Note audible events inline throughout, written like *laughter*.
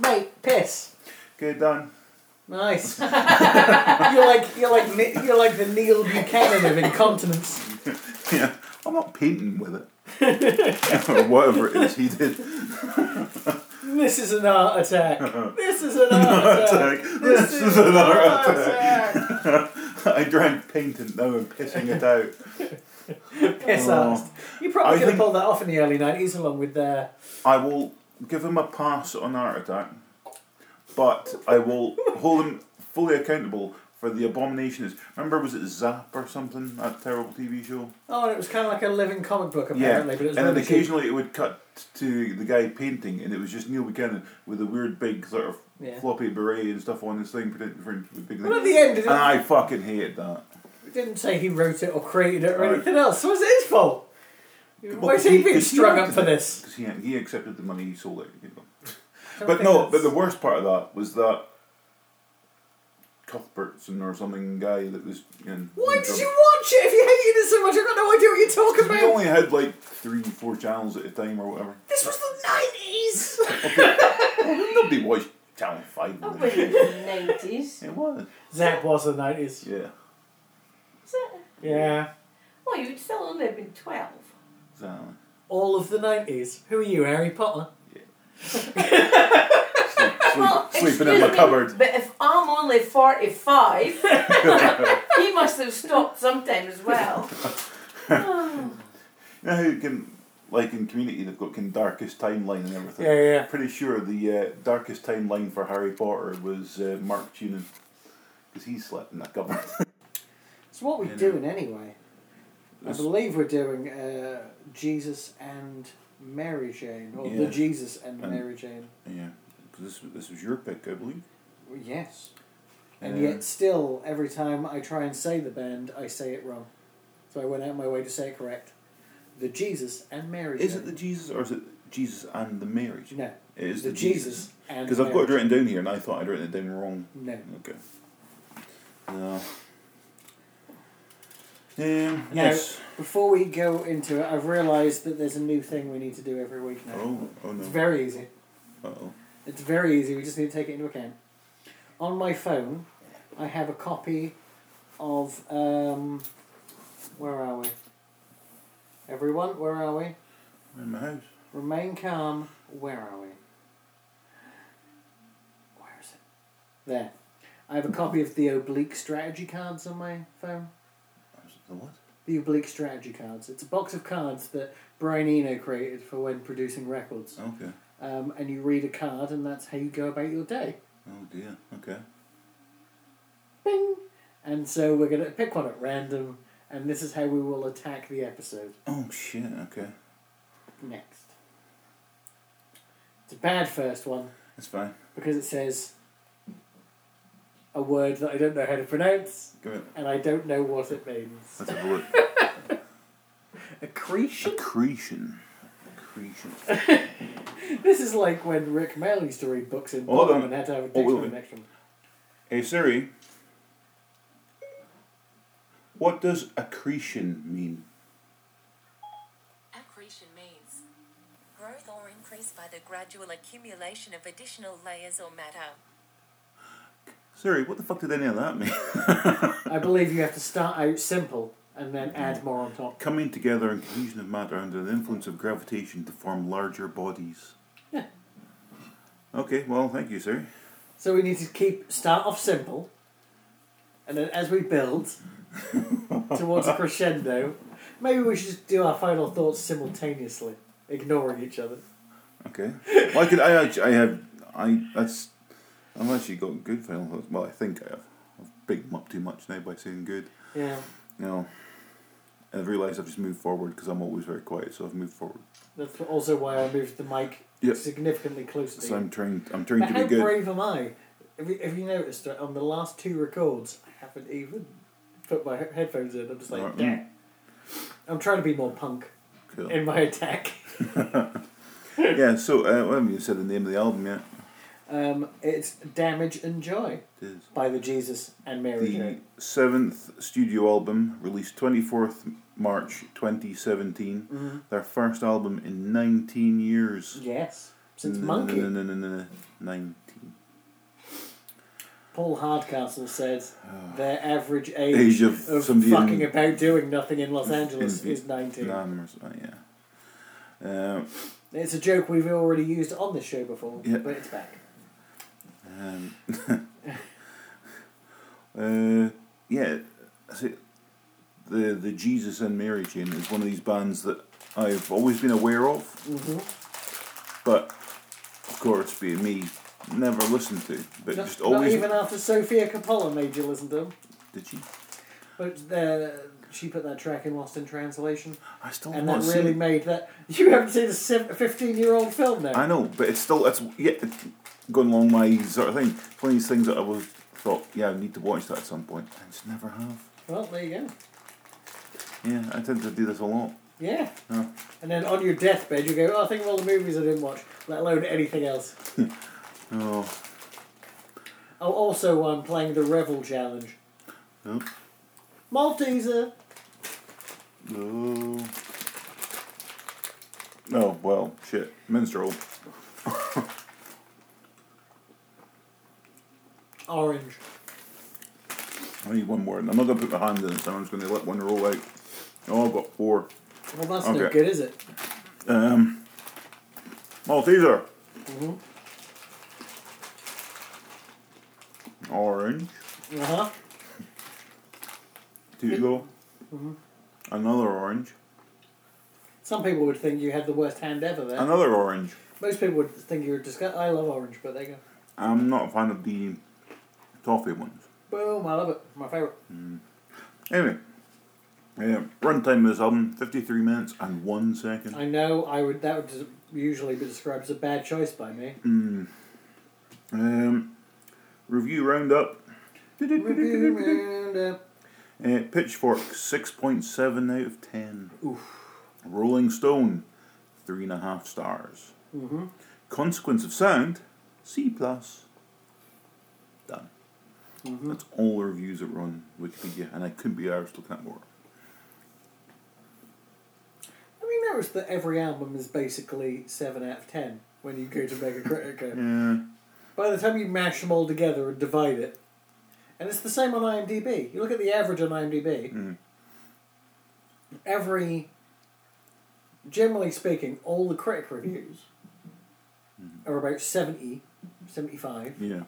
Make piss. Okay, done. Nice. *laughs* you're like you're like you're like the Neil Buchanan of incontinence. *laughs* Yeah, I'm not painting with it or whatever it is he did. *laughs* This is an art attack. This is an art attack. This is an art attack. I drank paint and now I'm pissing it out. Piss Oh. You probably I could have think- pulled that off in the early nineties, along with uh, I will give him a pass on art attack, but I will *laughs* hold him fully accountable for the abominations. Remember, was it Zap or something? That terrible TV show. oh, and it was kind of like a living comic book apparently, but it was and then really cheap. occasionally it would cut to the guy painting, and it was just Neil Buchanan with a weird big sort of Yeah. floppy beret and stuff on his thing, big Well, at the end, it And I fucking hated that. It didn't say he wrote it or created it or Right. anything else. So it's his fault. Why is he being because strung up for this? Because he, he accepted the money, he sold it. You know. But no, that's- but the worst part of that was that Cuthbertson or something guy that was in. Why did you watch it if you hated it so much? I've got no idea what you're talking We about. only had like three, four channels at a time or whatever. This was the nineties. *laughs* Nobody watched Channel 5. Oh, in wait, the in the 90s. It was. Zap was the nineties. Yeah. Is that? Yeah. Well, you would still only have been 12. Exactly. All of the nineties. Who are you, Harry Potter? Sleep, *laughs* Well, sleeping in my excuse me, cupboard. But if I'm only 45, *laughs* he must have stopped sometime as well. *laughs* You know how you can, like in Community, they've got kind darkest timeline and everything. Yeah, yeah. Pretty sure the uh, darkest timeline for Harry Potter was uh, Mark Tunin. Because he slept in that cupboard. it's what are we Yeah. doing anyway? I believe we're doing uh, Jesus and Mary Jane, or the Jesus and And- Mary Jane. yeah. this, this was your pick, I believe. Yes. And Um, yet, still, every time I try and say the band, I say it wrong. So I went out my way to say it correct. The Jesus and Mary. Is Jane. it the Jesus or is it Jesus and the Mary? No, It is the, the, Jesus, and Because I've got it written down here and I thought I'd written it down wrong. No. Okay. No. Um, Now, yes. before we go into it, I've realised that there's a new thing we need to do every week now. Oh, oh no. It's very easy. Uh oh. It's very easy. We just need to take it into account. On my phone, I have a copy of um, where are we? Everyone, where are we? In my house. Remain calm. Where are we? Where is it? There. I have a copy of the oblique strategy cards on my phone. The what? The oblique strategy cards. It's a box of cards that Brian Eno created for when producing records. Okay. Um, and you read a card, and that's how you go about your day. Oh dear. Okay. Bing! And so we're going to pick one at random, and this is how we will attack the episode Oh shit. Okay. next. It's a bad first one That's fine. because it says a word that I don't know how to pronounce, Give it. and I don't know what it means. Let's have a look. *laughs* Accretion? Accretion. Accretion. *laughs* This is like when Rik Mayall used to read books in Hold Bottom on. and had to have a oh, Hold dictionary on. next to them. Hey Siri. What does accretion mean? Accretion means growth or increase by the gradual accumulation of additional layers or matter. Siri, what the fuck did any of that mean? *laughs* I believe you have to start out simple and then add mm. more on top. Coming together in cohesion of matter under the influence of gravitation to form larger bodies. Yeah. Okay, well, thank you, Siri. So we need to keep start off simple, and then as we build *laughs* towards a crescendo, maybe we should do our final thoughts simultaneously, ignoring each other. Okay. Well, I could. I. I have. I. That's. I've actually got good final thoughts. Well, I think I have. I've bigged them up too much now by saying good. Yeah. You know. And I've realised I've just moved forward because I'm always very quiet, so I've moved forward. That's also why I moved the mic Yep. significantly closer to So. I'm trying. I'm trying But to be good. brave am I? Have you, have you noticed that on the last two records, I haven't even put my headphones in. I'm just like, yeah. I'm trying to be more punk Cool. in my attack. *laughs* yeah. So uh, well, I haven't even said the name of the album yet. Um, it's Damage and Joy by the Jesus and Mary The seventh studio album, released 24th March 2017. Mhm. Their first album in 19 years. Yes, since Munki. No, no, no, no, no. 19. Paul Hardcastle said their average Age age, of of, fucking in- about doing nothing in Los Angeles in is 19. Vietnam or yeah. Um, It's a joke we've already used on this show before, Yeah. but it's back. Um, *laughs* uh, yeah, see, the the Jesus and Mary chain is one of these bands that I've always been aware of, hmm but of course, being me, never listened to. But Not, just not always even after Sofia Coppola made you listen to them. did she? But uh, she put that track in Lost in Translation, I still and that really see. made that. *laughs* You haven't seen a fifteen-year-old film now. I know, but it's still it's yeah, going along my sort of thing. It's one of these things that I was thought, yeah, I need to watch that at some point. I just never have. Well, there you go. Yeah, I tend to do this a lot. Yeah. Oh. And then on your deathbed, you go, oh, I think of all the movies I didn't watch, let alone anything else. *laughs* Oh, Oh, also, I'm playing the Revel Challenge. oh, Malteser! oh. Oh well, shit, minstrel. *laughs* Orange. I need one more. I'm not gonna put my hand in. So I'm just gonna let one roll out. Oh, I've got four. Well, that's no good, is it? Um, Malteser. hmm Orange. Uh huh. Two to go. Mhm. Another orange. Some people would think you had the worst hand ever there. Another orange. Most people would think you were disgusting. I love orange, but there you go. I'm not a fan of the toffee ones. Boom, I love it. My favourite. Anyway, yeah, runtime of this album 53 minutes and one second. I know I would. that would usually be described as a bad choice by me. Mm. Um, review roundup. Review roundup. Uh, Pitchfork 6.7 out of 10. Oof. Rolling Stone 3.5 stars. Mm-hmm. Consequence of Sound C. plus. Done. Mm-hmm. That's all the reviews that were on Wikipedia, and I couldn't be arsed looking at more. Have you noticed that every album is basically 7 out of 10 when you go to Megacritica? *laughs* Yeah. By the time you mash them all together and divide it, and it's the same on IMDb. You look at the average on IMDb, Mm. every, generally speaking, all the critic reviews are about 70, 75. Yeah.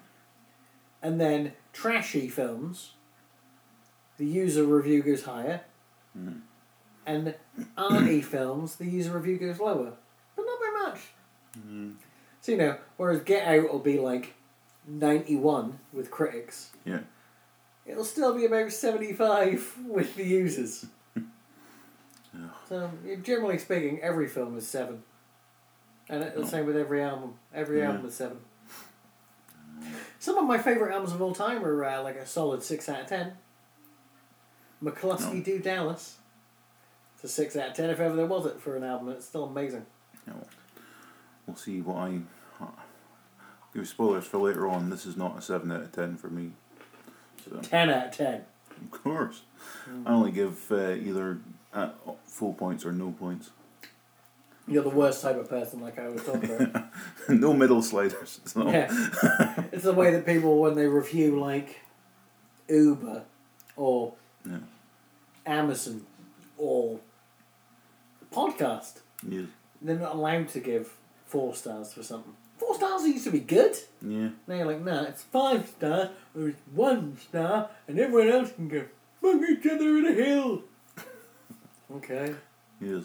And then trashy films, the user review goes higher. Mm. And arty *clears throat* films, the user review goes lower. But not by much. Mm. So, you know, whereas Get Out will be like 91 with critics, Yeah. it'll still be about 75 *laughs* with the users. *laughs* So, generally speaking, every film is 7. And the same with every album. Every Yeah. album is 7. Some of my favourite albums of all time are uh, like a solid 6 out of 10. McCluskey No. Do Dallas. It's a 6 out of 10 if ever there was it for an album. It's still amazing. Yeah, well, we'll see what I. Give spoilers for later on. This is not a 7 out of 10 for me. So, 10 out of 10. of course. I only give uh, either uh, full points or no points. You're the worst type of person, like I was talking about. *laughs* no middle sliders. *laughs* It's. Yeah. it's the way that people, when they review, like, Uber or Yeah. Amazon or podcast, Yeah. they're not allowed to give four stars for something. Four stars used to be good. Yeah. Now you're like, nah, it's five star or it's one star, and everyone else can go fuck each other in a hill. *laughs* okay. Yes.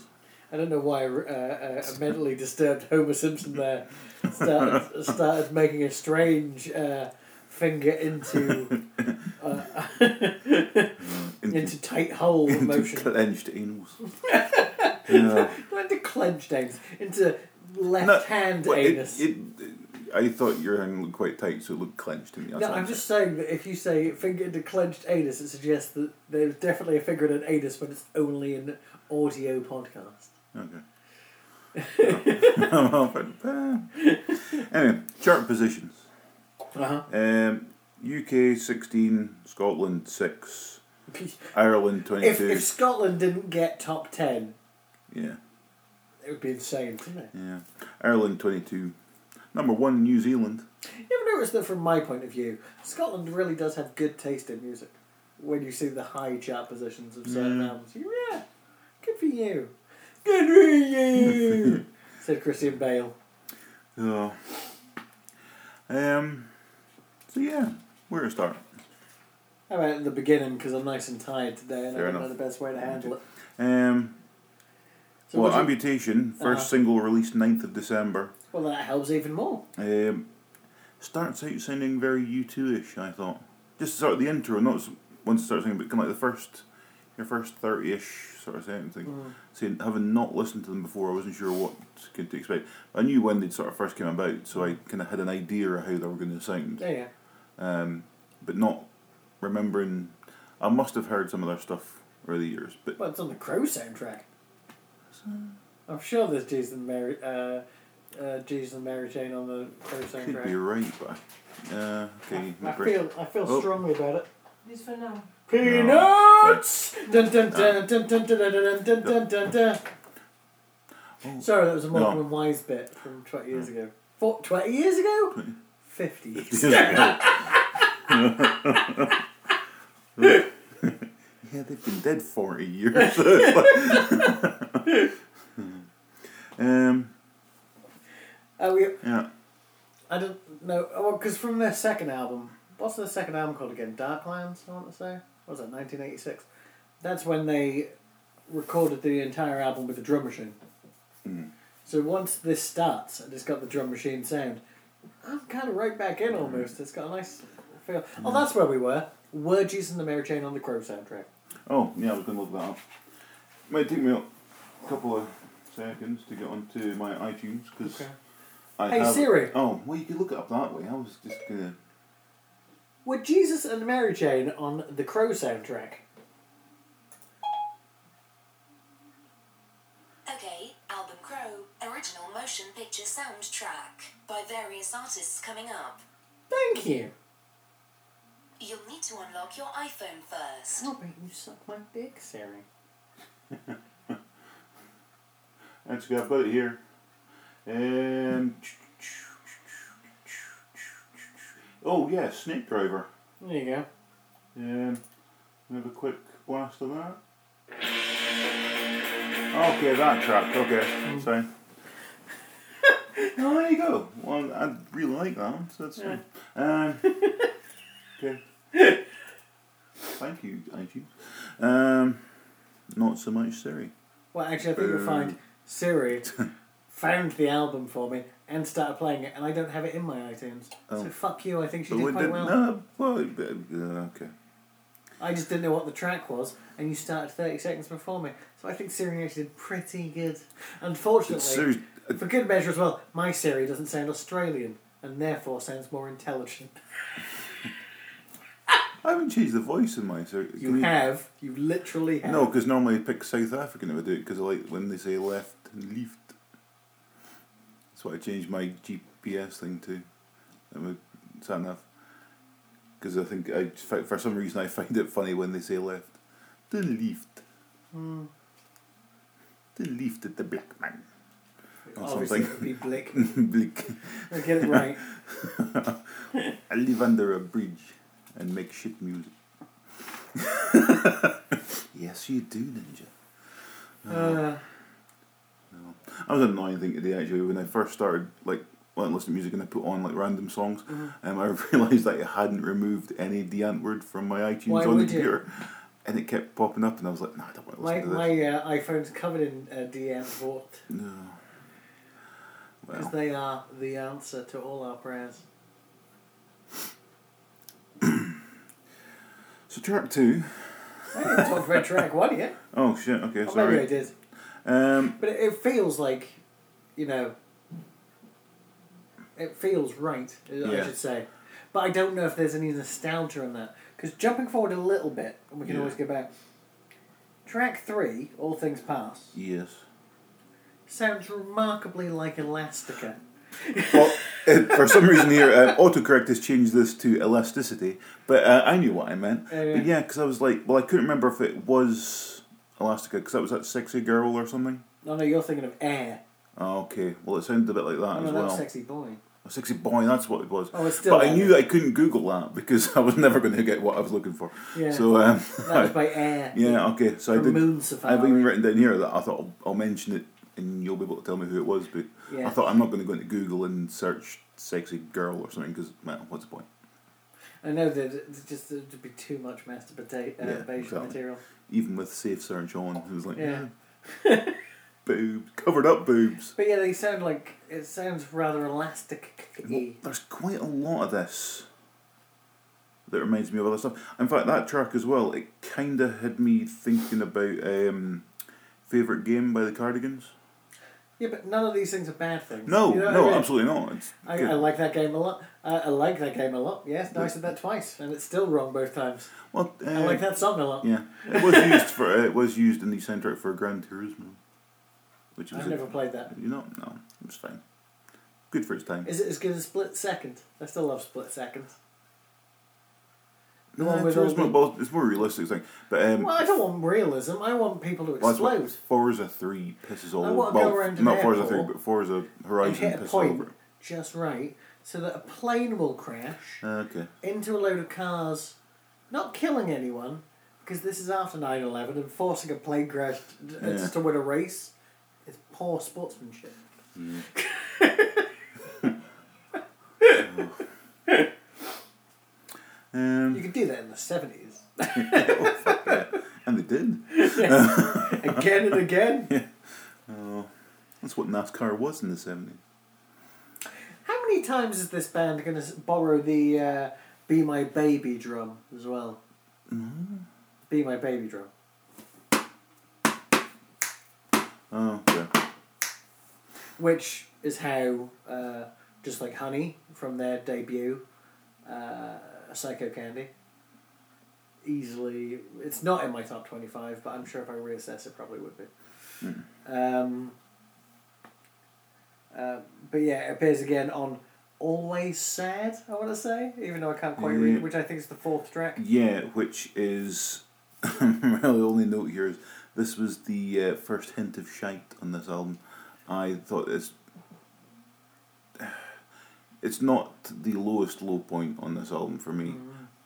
I don't know why uh, uh, a mentally disturbed Homer Simpson there started, started making a strange uh, finger into uh, Into, tight hole into motion. clenched anals. *laughs* yeah. Not into clenched anus, into left No, hand Well, it, anus. it, I thought your hand looked quite tight, so it looked clenched to me. That's no, I'm just saying that if you say finger into clenched anus, it suggests that there's definitely a finger in an anus, but it's only an audio podcast. Okay. But, uh, anyway, chart positions. Uh-huh. Um, UK sixteen, Scotland six, *laughs* Ireland 22. If, if Scotland didn't get top 10, Yeah, it would be insane, wouldn't it? yeah. Ireland twenty two. Number one, New Zealand. You ever noticed that from my point of view, Scotland really does have good taste in music? When you see the high chart positions of certain Mm. albums. Yeah, good for you. Good for you, said Christian Bale. So, um, so yeah, where to start? How about at the beginning, because I'm nice and tired today and Fair I don't know the best way to handle it. Um, So well, what do you- Amputation, 1st Uh-huh. single released 9th of December. well, that helps even more. Um, starts out sounding very U2-ish, I thought. Just sort of the intro, not s- once it starts singing, but kind of like the first, your first 30-ish sort of sound thing. Mm. See, having not listened to them before, I wasn't sure what to to expect. I knew when they'd sort of first came about, so I kind of had an idea of how they were going to sound. Yeah, yeah. Um, but not remembering... I must have heard some of their stuff over the years, but Well, it's on the Crow soundtrack. I'm sure there's Jesus and Mary, uh, uh, Jesus and Mary Jane on the Crow soundtrack. could be soundtrack. right, but... Uh, okay, I my feel, I feel Oh. strongly about it. This for now. Peanuts! Dun dun dun dun dun dun dun dun dun dun dun dun. Sorry, that was a Morecambe and Wise bit from 20 years ago. Four, 20 years ago? 50 *laughs* years ago. *laughs* Yeah, they've been dead 40 years. *laughs* um, Uh, we, yeah. I don't know. oh, Well, because from their second album, what's their second album called again? Darklands, I want to say. What was it, 1986? That's when they recorded the entire album with the drum machine. Mm. So once this starts and it's got the drum machine sound, I'm kind of right back in Mm. almost. It's got a nice feel. Oh, that's where we were. Were and the Mary Chain on the Crow soundtrack? Oh, yeah, I was going to look that up. Might take me a couple of seconds to get onto my iTunes because Okay. I Hey, have. Siri. Oh, well, you could look it up that way. I was just gonna. Were Jesus and Mary Jane on the Crow soundtrack? Okay, Album Crow, original motion picture soundtrack by various artists coming up. Thank you. You'll need to unlock your iPhone first. How about you suck my dick, Siri? *laughs* Actually, I've got it here. Um, oh, yeah, Snake Driver. There you go. Um, have a quick blast of that. Okay, that track. Okay, sorry. *laughs* oh, there you go. Well, I really like that one, so that's fine. Um, okay. *laughs* Thank you, iTunes. Um, not so much Siri. Well, actually, I think you'll Boo. find Siri *laughs* found the album for me and started playing it, and I don't have it in my iTunes. Oh. So fuck you. I think she But did quite did well. no. Well, uh, okay. I just didn't know what the track was, and you started thirty seconds before me. So I think Siri actually did pretty good. Unfortunately, Siri. for good measure as well, my Siri doesn't sound Australian, and therefore sounds more intelligent. I haven't changed the voice in my Siri. You have, you literally have. No, because normally I pick South African if I do it because I like when they say left and left. What I changed my GPS thing to. Sat nav. Because I think I for some reason I *laughs* find it funny when they say left. The left. Hmm. The left at the black man. Or Obviously, something. it would be Blick. *laughs* Bleak. I get it right. *laughs* I live under a bridge and make shit music. yes, you do, Ninja. Uh, That was an annoying thing today actually when I first started like well, listening to music and I put on like random songs and I *laughs* realised that I hadn't removed any Die Antwoord from my iTunes Why on the would you? computer. And it kept popping up and I was like, no, I don't want to my listen to my this. uh, iPhone's covered in uh, DM Vault No. because Well, they are the answer to all our prayers. *clears throat* so track two. I didn't talk about track one yet. *laughs* Oh shit, okay, Or maybe I sorry. did. Um, But it, feels like, you know, it feels right, I should say. But I don't know if there's any nostalgia in that. Because jumping forward a little bit, and we can Yeah. always go back. Track three, All Things Pass, yes. sounds remarkably like Elastica. well, *laughs* uh, for some reason here, uh, autocorrect has changed this to elasticity, but uh, I knew what I meant. Yeah, yeah. But yeah, because I was like, well, I couldn't remember if it was Elastica, because that was that sexy girl or something. No, no, you're thinking of air. Oh, okay. Well, it sounded a bit like that no, as that's well. sexy boy. A sexy boy, that's what it was. Oh, it's still. But I knew I couldn't Google that because *laughs* I was never going to get what I was looking for. Yeah. So, um, that was *laughs* by air. yeah, okay. So I did. Moon Safari. I've even written down here that I thought I'll, I'll mention it and you'll be able to tell me who it was. But Yeah. I thought I'm not going to go into Google and search "sexy girl" or something because, well, what's the point? I know that it's just there'd be too much masturbation uh, Yeah, exactly. material. Even with safe search on, it was like, Yeah. yeah, boobs, covered up boobs. But yeah, they sound like it sounds rather elastic. Well, there's quite a lot of this that reminds me of other stuff. In fact, that track as well, it kind of had me thinking about um, favourite game by the Cardigans. Yeah, but none of these things are bad things. No, You know no, I mean? absolutely not. I. I like that game a lot. Uh, I like that game a lot. Yes, no, I said that twice, and it's still wrong both times. well, uh, I like that song a lot. Yeah, it was used for uh, it was used in the soundtrack for Gran Turismo, which was I've a- never played that. you know no, it was fine, good for its time. Is it as good as Split Second? I still love Split Second. The No, one with all Turismo, the- well, it's more realistic thing, but um, Well, I don't want realism. I want people to well, that's what explode. Forza Three pisses all I over. wanna go around an not Forza Three, airport but Forza and Horizon hit a pisses point over. just right so that a plane will crash Uh, okay. into a load of cars, not killing anyone, because this is after 9 11 and forcing a plane crash t- Yeah. to win a race is poor sportsmanship. *laughs* *laughs* Um, You could do that in the 70s. *laughs* oh, yeah. And they did. *laughs* again and again. *laughs* Oh, that's what NASCAR was in the seventies. How many times is this band going to borrow the uh, Be My Baby drum as well? Mm-hmm. Be My Baby drum. Oh, okay. which is how, uh, just like Honey from their debut, uh, Psycho Candy, easily, it's not in my top 25, but I'm sure if I reassess it, probably would be. Um, uh, but yeah, it appears again on Always Sad, I want to say, even though I can't quite read it, which I think is the fourth track. Yeah, which is *laughs* really the only note here is this was the uh, first hint of shite on this album. I thought it's it's not the lowest low point on this album for me,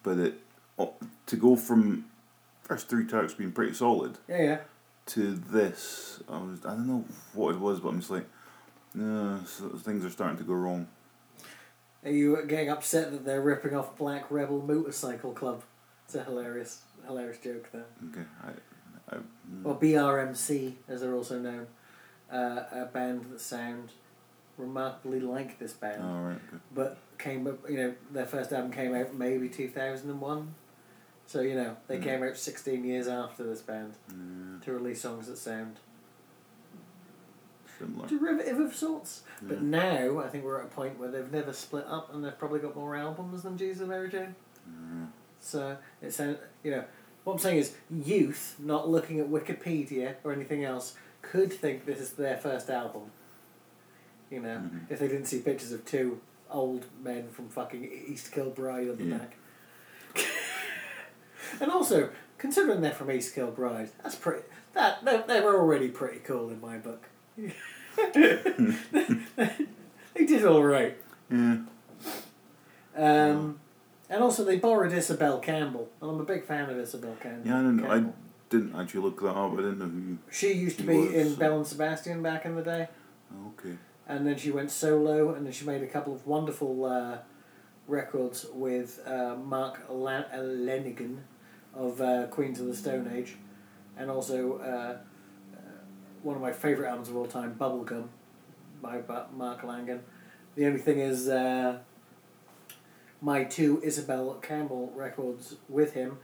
but it to go from first three tracks being pretty solid Yeah, yeah. to this, I was I don't know what it was, but I'm just like, no, so things are starting to go wrong. Are you getting upset that they're ripping off Black Rebel Motorcycle Club? It's a hilarious, hilarious joke there. Okay, I, I mm, Or BRMC, as they're also known, uh, a band that sound remarkably like this band, all right, okay. but came up. You know, their first album came out maybe two thousand and one, so you know they Mm. came out sixteen years after this band Yeah, to release songs that sound similar. derivative of sorts. But now I think we're at a point where they've never split up, and they've probably got more albums than Jesus and Mary Jane. Yeah. So it sounds, you know, what I'm saying is, youth not looking at Wikipedia or anything else could think this is their first album. You know, Mhm. if they didn't see pictures of two old men from fucking East Kilbride on the Yeah. back. *laughs* and also, considering they're from East Kilbride, that's pretty. That they're, they're already pretty cool in my book. *laughs* they did all right. Yeah. Um, and also, they borrowed Isobel Campbell, and I'm a big fan of Isobel Campbell. Yeah, I don't know. I didn't actually look that up. I didn't know who. She used to be was, in uh, Belle and Sebastian back in the day, Okay. And then she went solo, and then she made a couple of wonderful uh, records with uh, Mark La- uh, Lanegan of uh, Queens of the Stone Age, and also uh, uh, one of my favourite albums of all time, Bubblegum, by Mark Lanegan. The only thing is, uh, my two Isobel Campbell records with him,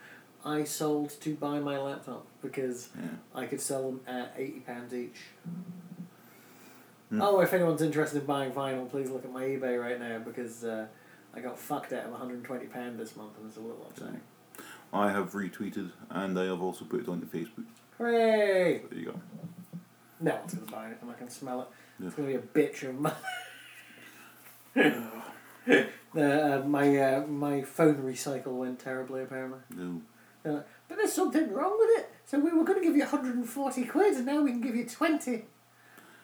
I sold to buy my laptop because Yeah. I could sell them at eighty pounds each. Hmm. Oh, if anyone's interested in buying vinyl, please look at my eBay right now because uh, I got fucked out of one hundred and twenty pound this month, and it's a little upsetting. I have retweeted and I have also put it on onto Facebook. Hooray! There you go. No one's gonna buy anything. I can smell it. Yeah. It's gonna be a bitch of. *laughs* Uh, my uh, my phone recycle went terribly apparently. No. Like, but there's something wrong with it. So we were going to give you 140 quid, and now we can give you 20.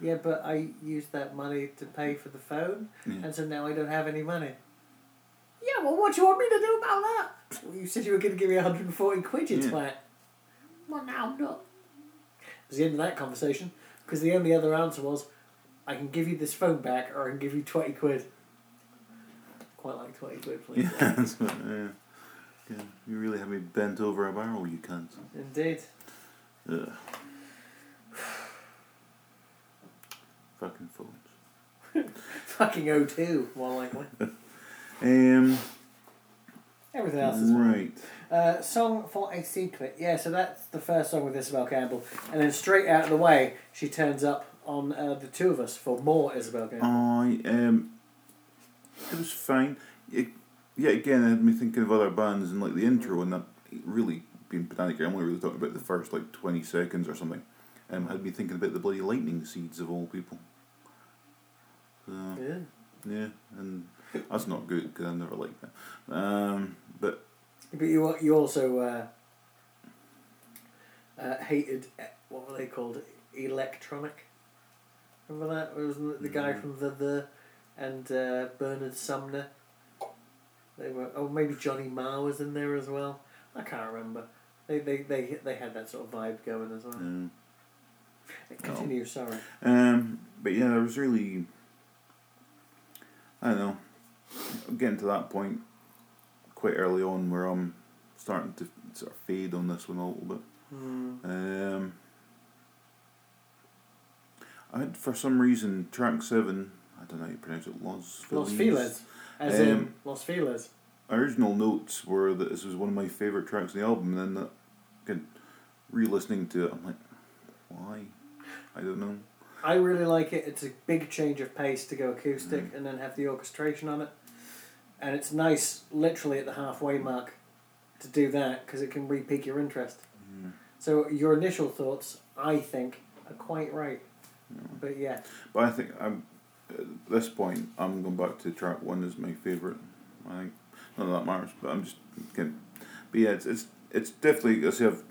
Yeah, but I used that money to pay for the phone, Yeah. and so now I don't have any money. Yeah, well, what do you want me to do about that? Well, you said you were going to give me 140 quid, you Yeah. twat. Well, now I'm not. It was the end of that conversation, because the only other answer was, I can give you this phone back, or I can give you 20 quid. Quite like 20 quid, please. *laughs* Yeah, that's what, yeah. yeah. You really have me bent over a barrel, you can't. Indeed. Ugh. Fucking phones. *laughs* Fucking O2, more likely. *laughs* Um, Everything else is right. Uh, song for a secret. Yeah, so that's the first song with Isobel Campbell. And then straight out of the way, she turns up on uh, the two of us for more Isobel Campbell. I um, it was fine. It, yeah, again, it had me thinking of other bands and like the intro and that really being pedantic. I'm only really talking about the first like twenty seconds or something. Um, had me thinking about the bloody lightning seeds of all people. Yeah. yeah, and that's not good because I never liked that. Um, but But you you also uh, uh, hated, uh, what were they called? Electronic. Remember that? It was the guy Mm. from The The and uh, Bernard Sumner. They were, oh, maybe Johnny Marr was in there as well. I can't remember. They, they, they, they had that sort of vibe going as well. um, Continue, sorry. Um, but yeah, there was really, I don't know, I'm getting to that point quite early on where I'm starting to sort of fade on this one a little bit. Mm. Um, I had, for some reason, track seven, I don't know how you pronounce it, Los Los Feliz. Feliz. As in Um, Los Feliz. Original notes were that this was one of my favourite tracks on the album, and then that, again, re listening to it, I'm like, why? I don't know. I really like it. It's a big change of pace to go acoustic Mm. and then have the orchestration on it. And it's nice, literally at the halfway mark, to do that because it can re pique your interest. Mm. So your initial thoughts, I think, are quite right. Yeah. But yeah, But I think I'm at this point I'm going back to track one as my favourite. I think none of that matters, but I'm just getting. But yeah, it's it's, it's definitely. I say I've.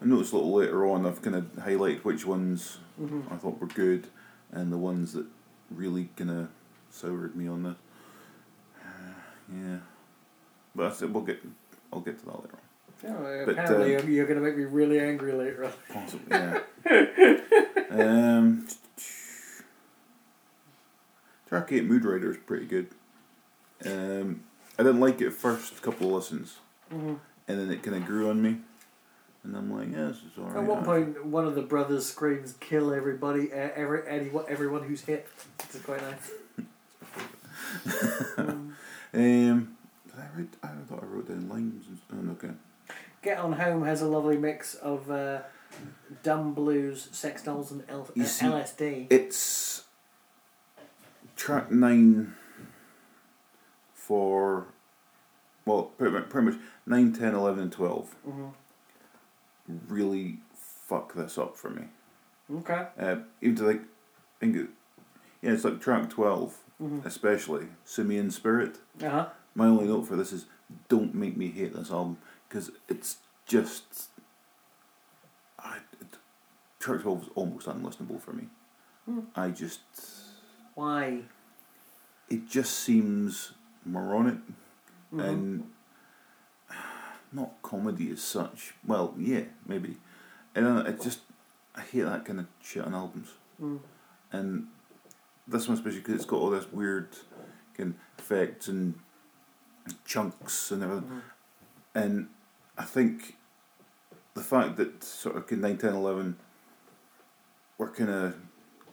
I noticed a little later on. I've kind of highlighted which ones hmm I thought were good, and the ones that really kind of soured me on this. *sighs* yeah, but I said We'll get. I'll get to that later on. yeah, But, apparently uh, you're, going to make me really angry later on. Possibly, yeah. *laughs* um, track eight, Mood Rider is pretty good. Um, I didn't like it first couple of listens, hmm and then it kind of grew on me, and I'm like, yeah, this is alright. At one point, one of the brothers screams, "Kill everybody! Every, anyone, everyone who's hit." Which is quite nice. Mm. *laughs* Um, did I write? I thought I wrote down lines. And, oh, okay. Get on Home has a lovely mix of uh, dumb blues, sex dolls, and L- uh, see- LSD. It's track nine for well, pretty much, pretty much 9, 10, 11, and twelve. hmm really fuck this up for me. Okay. Uh, even to like, I think it, yeah, it's like track 12, hmm especially Simian Split. Uh huh. My only note for this is don't make me hate this album because it's just. I, it, track 12 is almost unlistenable for me. Hmm. I just. Why? It just seems moronic Mhm. and not comedy as such. Well, yeah, maybe. And know, it just I hate that kind of shit on albums. Mm. And this one especially because it's got all this weird kind of effects and chunks and everything. Mhm. And I think the fact that sort of 9, 10, 11 were kind of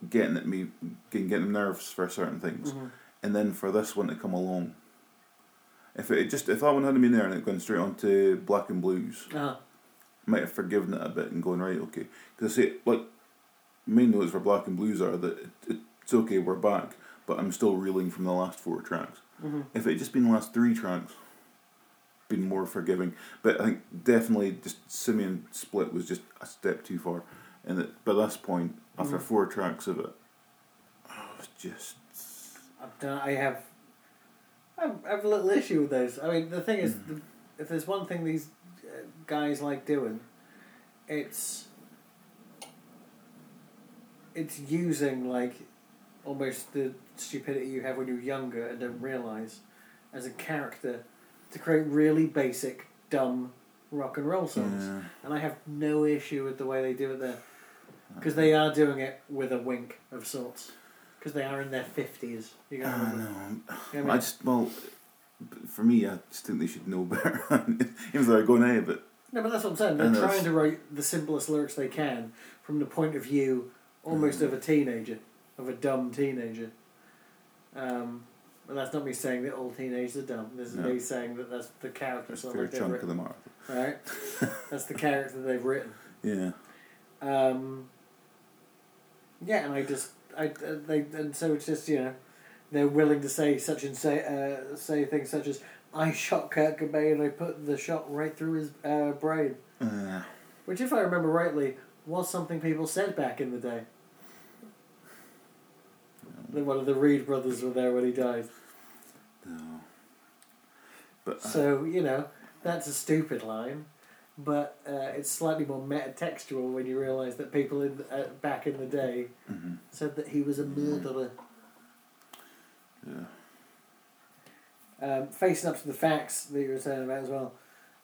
getting at me, getting, getting nerves for certain things Mhm. and then for this one to come along. If it had just if that one hadn't been there and it gone straight on to Black and Blues, Uh-huh. I might have forgiven it a bit and going right okay. Because I say like main notes for Black and Blues are that it, it's okay we're back, but I'm still reeling from the last four tracks. Mhm. If it had just been the last three tracks, been more forgiving. But I think definitely just Simian Split was just a step too far, and that by this point after Mhm. four tracks of it, I was just. I have, I have, I have a little issue with those. I mean, the thing is, the, if there's one thing these uh, guys like doing, it's it's using like almost the stupidity you have when you're younger and don't realize as a character to create really basic, dumb rock and roll songs. Yeah. And I have no issue with the way they do it there. Because they are doing it with a wink of sorts. Because they are in their 50s. You I remember. know. You know what I I just well, for me, I just think they should know *laughs* better. Even though they're going ahead, but No, but that's what I'm saying. They're And trying that's- to write the simplest lyrics they can from the point of view almost of a teenager, of a dumb teenager. Um, but that's not me saying that all teenagers are dumb. This is No. me saying that that's the character there's a sort fair of chunk of them are. Right? *laughs* that's the character they've written. Yeah. Um, yeah, and I just I uh, they and so it's just you know they're willing to say such and say uh, say things such as I shot Kurt Cobain and I put the shot right through his uh, brain, Uh, which if I remember rightly was something people said back in the day. That one of the Reid brothers were there when he died. no. But uh, So you know that's a stupid line, but uh, it's slightly more metatextual when you realise that people in uh, back in the day mhm, said that he was a murderer. yeah. Um, facing up to the facts that you were saying about as well,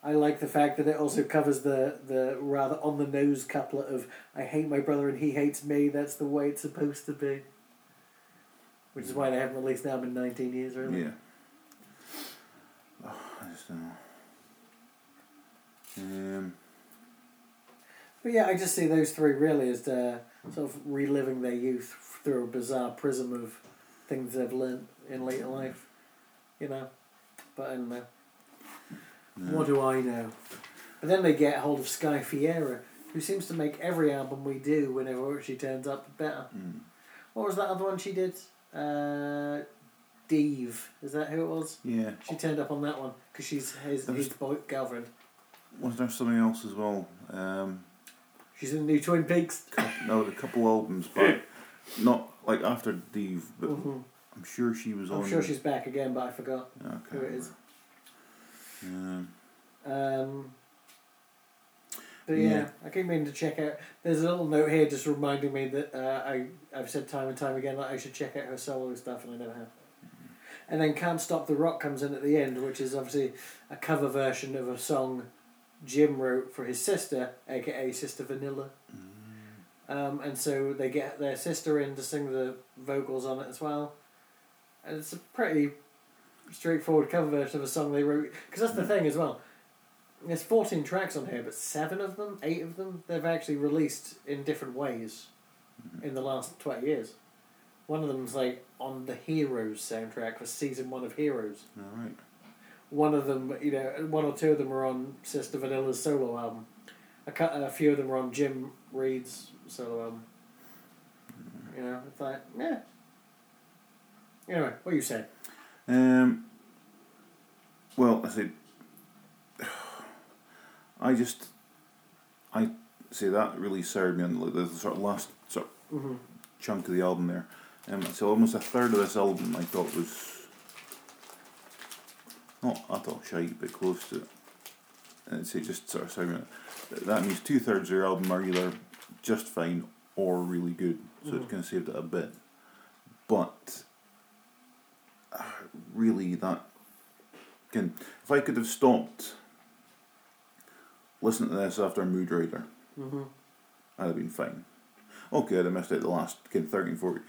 I like the fact that it also covers the, the rather on the nose couplet of "I hate my brother and he hates me." That's the way it's supposed to be. Which is why they haven't released an album in nineteen years, really. Yeah. Oh, I just don't know. Um, But yeah, I just see those three really as uh, sort of reliving their youth through a bizarre prism of things they've learnt in later life. You know, but I don't know. no. What do I know? But then they get hold of Sky Ferreira, who seems to make every album we do, whenever she turns up, better. Mm. What was that other one she did? Uh, Dave. Is that who it was? Yeah. She turned up on that one because she's his, was- his boy, girlfriend. Was there something else as well? Um, She's in the new Twin Peaks. *laughs* no, a couple albums, but not like after Dave. But Mhm. I'm sure she was on. I'm sure she's back again, but I forgot Okay. who it is. Um, Um, but yeah, Yeah. I keep meaning to check out. There's a little note here just reminding me that uh, I I've said time and time again that I should check out her solo stuff, and I never have. And then "Can't Stop the Rock" comes in at the end, which is obviously a cover version of a song Jim wrote for his sister, aka Sister Vanilla. Um, and so they get their sister in to sing the vocals on it as well. And it's a pretty straightforward cover version of a song they wrote. Because that's the thing as well. There's 14 tracks on here, but seven of them, eight of them, they've actually released in different ways in the last 20 years. One of them's like on the Heroes soundtrack for season one of Heroes. all right. One of them, you know, one or two of them are on Sister Vanilla's solo album. A, cou- a few of them are on Jim Reid's solo album. You know, it's like, yeah. Anyway, what you say? Um, well, I said, *sighs* I just, I say that really soured me on the, the sort of last sort of Mm-hmm. chunk of the album there. Um, so almost a third of this album I thought was not at all shite, but close to it. And it's it just sort of sounded. That That means two thirds of your album are either just fine or really good. So Mhm. it kind of saved it a bit. But uh, really, that can if I could have stopped listening to this after Mood Rider, Mm-hmm. I'd have been fine. Okay, I'd have missed out the last kind of 13, 40,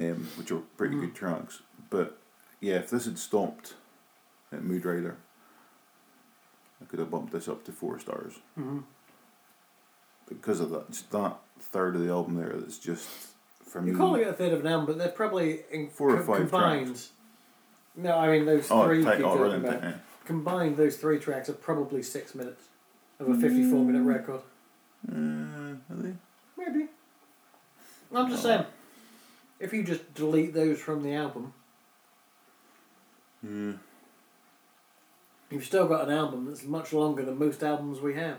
um, which are pretty Mm. good tracks. But yeah, if this had stopped at Mood Rider, I could have bumped this up to four stars Mm-hmm. because of that. That third of the album there that's just for me. You're calling it a third of an album, but they're probably in, Four or co- five combined. No, I mean those oh, three. you oh, about. yeah. Combined, those three tracks are probably six minutes of a 54 minute record. Uh, are they? Maybe. I'm just Oh. saying, if you just delete those from the album, Yeah. You've still got an album that's much longer than most albums we have.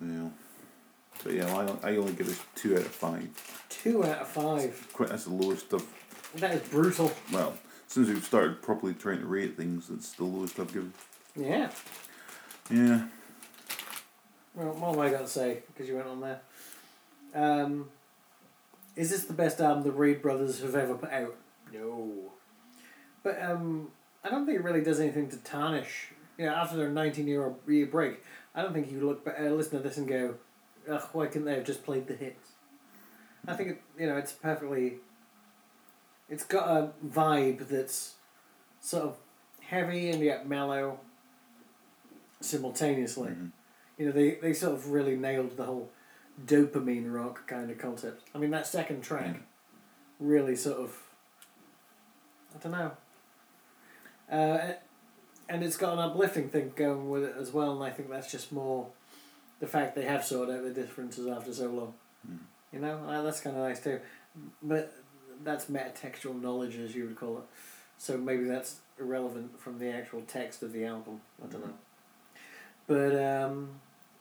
Yeah. But yeah, I, I only give it two out of five. Two out of five. Quite that's the lowest of That is brutal. Well, since we've started properly trying to rate things, it's the lowest I've given. Yeah. Yeah. Well, what have I got to say? Because you went on there. Um, is this the best album the Reid brothers have ever put out? No. But um, I don't think it really does anything to tarnish. You know, after their 19 year year break, I don't think you look ba- uh, listen to this and go, Ugh, why couldn't they have just played the hits? I think it, you know it's perfectly. It's got a vibe that's sort of heavy and yet mellow simultaneously. Mhm. You know, they, they sort of really nailed the whole dopamine rock kind of concept. I mean, that second track really sort of. I don't know. Uh, and it's got an uplifting thing going with it as well, and I think that's just more the fact they have sorted out the differences after so long. Mm. You know, uh, that's kind of nice too. But that's metatextual knowledge, as you would call it. So maybe that's irrelevant from the actual text of the album. I don't know. But um,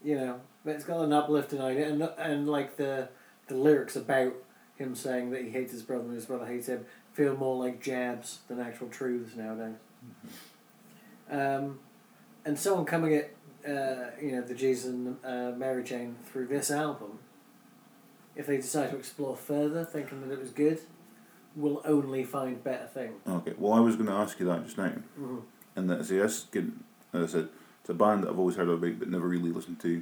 you know, but it's got an uplifting idea, and and like the the lyrics about him saying that he hates his brother and his brother hates him feel more like jabs than actual truths nowadays. Um, and someone coming at uh, you know the Jesus and uh, Mary Chain through this album, if they decide to explore further, thinking that it was good, will only find better things. Okay. Well, I was going to ask you that just now, Mm-hmm. and that see, this good. As I said, it's a band that I've always heard about but never really listened to.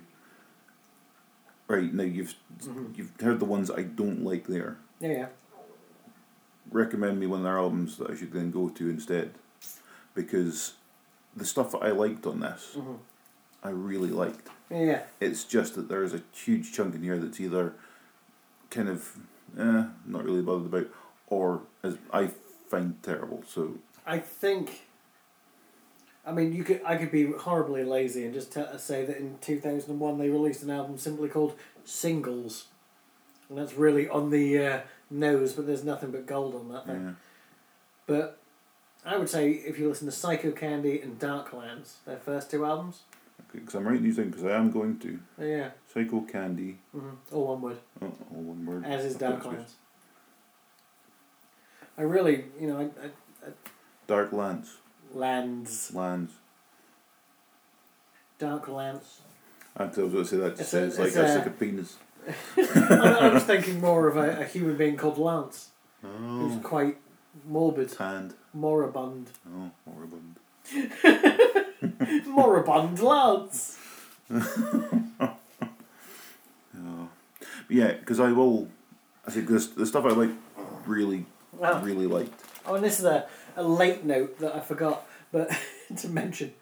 Right now, you've Mhm. you've heard the ones I don't like there. Yeah, yeah. recommend me one of their albums that I should then go to instead. Because the stuff that I liked on this, Mm-hmm. I really liked. Yeah. It's just that there's a huge chunk in here that's either kind of eh, not really bothered about, or as I find terrible. So I think. I mean, you could. I could be horribly lazy and just t- say that in two thousand and one they released an album simply called Singles, and that's really on the uh, nose. But there's nothing but gold on that thing. yeah, But I would say if you listen to Psychocandy and Darklands, their first two albums, because I'm writing these down because I am going to yeah, Psychocandy. hmm all one word, Oh, all one word. as is I thought it was Darklands. I really, you know, I, I, Dark Lands, Lands, Lands. Darklands. I was going to say that just sounds like a- like a penis. *laughs* I, I was thinking more of a, a human being called Lance, who's Oh, quite morbid, hand. Moribund. Oh, moribund. *laughs* moribund Lance. Oh. But yeah, because I will. I think this the stuff I like really, Wow. really liked. Oh, and this is a, a late note that I forgot, but *laughs* to mention.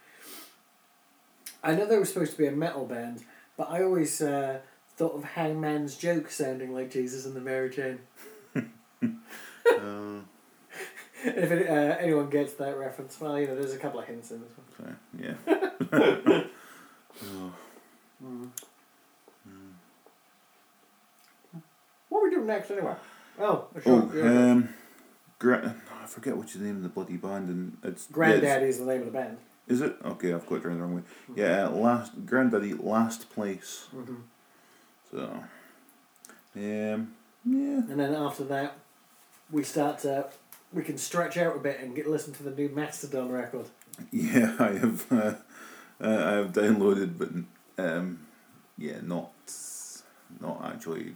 I know they were supposed to be a metal band, but I always uh, thought of Hangman's joke sounding like Jesus and the Mary Chain. Uh, *laughs* *laughs* If it, uh, anyone gets that reference, well, you know, there's a couple of hints in this one. so, yeah. Oh, *laughs* Mm. What are we doing next, anyway? Oh, sure. oh, yeah. um, gra- I forget what's the name of the bloody band, and it's Grandaddy is the name of the band. Is it okay? I've got it around the wrong way. Yeah, uh, last Grandaddy, last place. hmm So, um, yeah. And then after that, we start to. We can stretch out a bit and get listen to the new Mastodon record. Yeah, *laughs* I have. Uh, uh, I have downloaded, but um, yeah, not not actually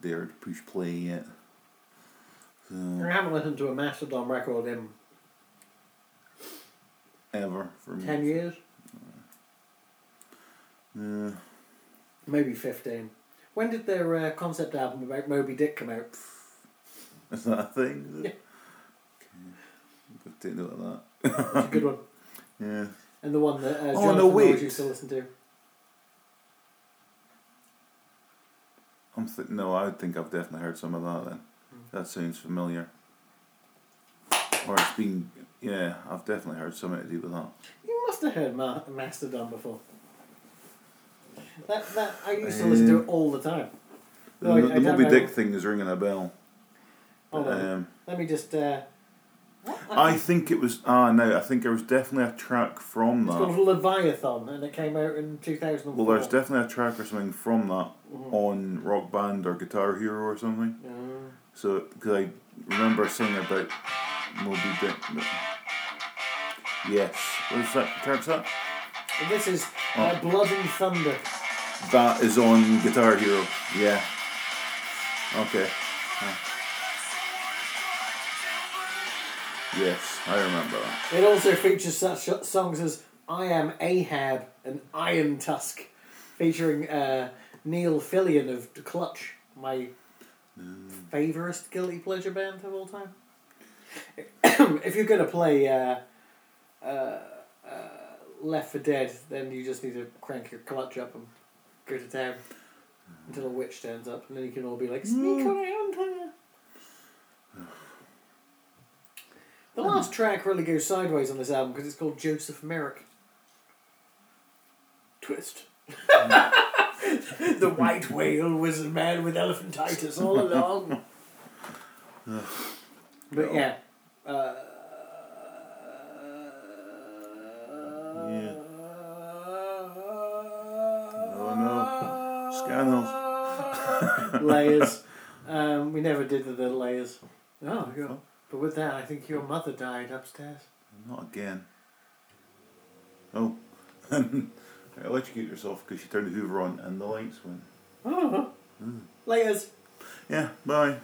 dared to push play yet. I haven't listened to a Mastodon record in ever for me. ten years, Yeah, maybe fifteen. When did their uh, concept album about Moby Dick come out? *laughs* is that a thing? Yeah. To take note of that. It's a good one, *laughs* Yeah. and the one that uh, Oh, Jonathan no, wait. used to listen to. I'm th- no, I think I've definitely heard some of that then. Hmm. That sounds familiar. Or it's been, yeah, I've definitely heard something to do with that. You must have heard Ma- Mastodon before. That that I used to listen to it all the time. The, No, the I don't Moby. Dick thing is ringing a bell. Hold on. Um, Let me just. Uh, I think it was. Ah, no, I think there was definitely a track from that. It's called that. Leviathan, and it came out in two thousand and four. Well, there's definitely a track or something from that Mhm. on Rock Band or Guitar Hero or something. So, because I remember saying about Moby Dick. But yes. What's that? Terps that? And this is uh, Blood and Thunder. That is on Guitar Hero. Yeah. Okay. Yeah. Yes, I remember that. It also features such songs as I Am Ahab and Iron Tusk, featuring uh, Neil Fallon of The Clutch, my favourite guilty pleasure band of all time. *coughs* if you're going to play uh, uh, uh, Left for Dead, then you just need to crank your clutch up and go to town until a witch turns up, and then you can all be like, sneak around her. The last track really goes sideways on this album because it's called Joseph Merrick. Twist. *laughs* the white whale was a man with elephantitis all along. but yeah. Uh, Yeah. Oh, no. Scanners. *laughs* layers. Um, we never did the, the layers. Oh, yeah. But with that, I think your mother died upstairs. Not again. Oh. *laughs* Electrocute yourself because you turned the Hoover on and the lights went. Oh. Layers. Yeah, bye.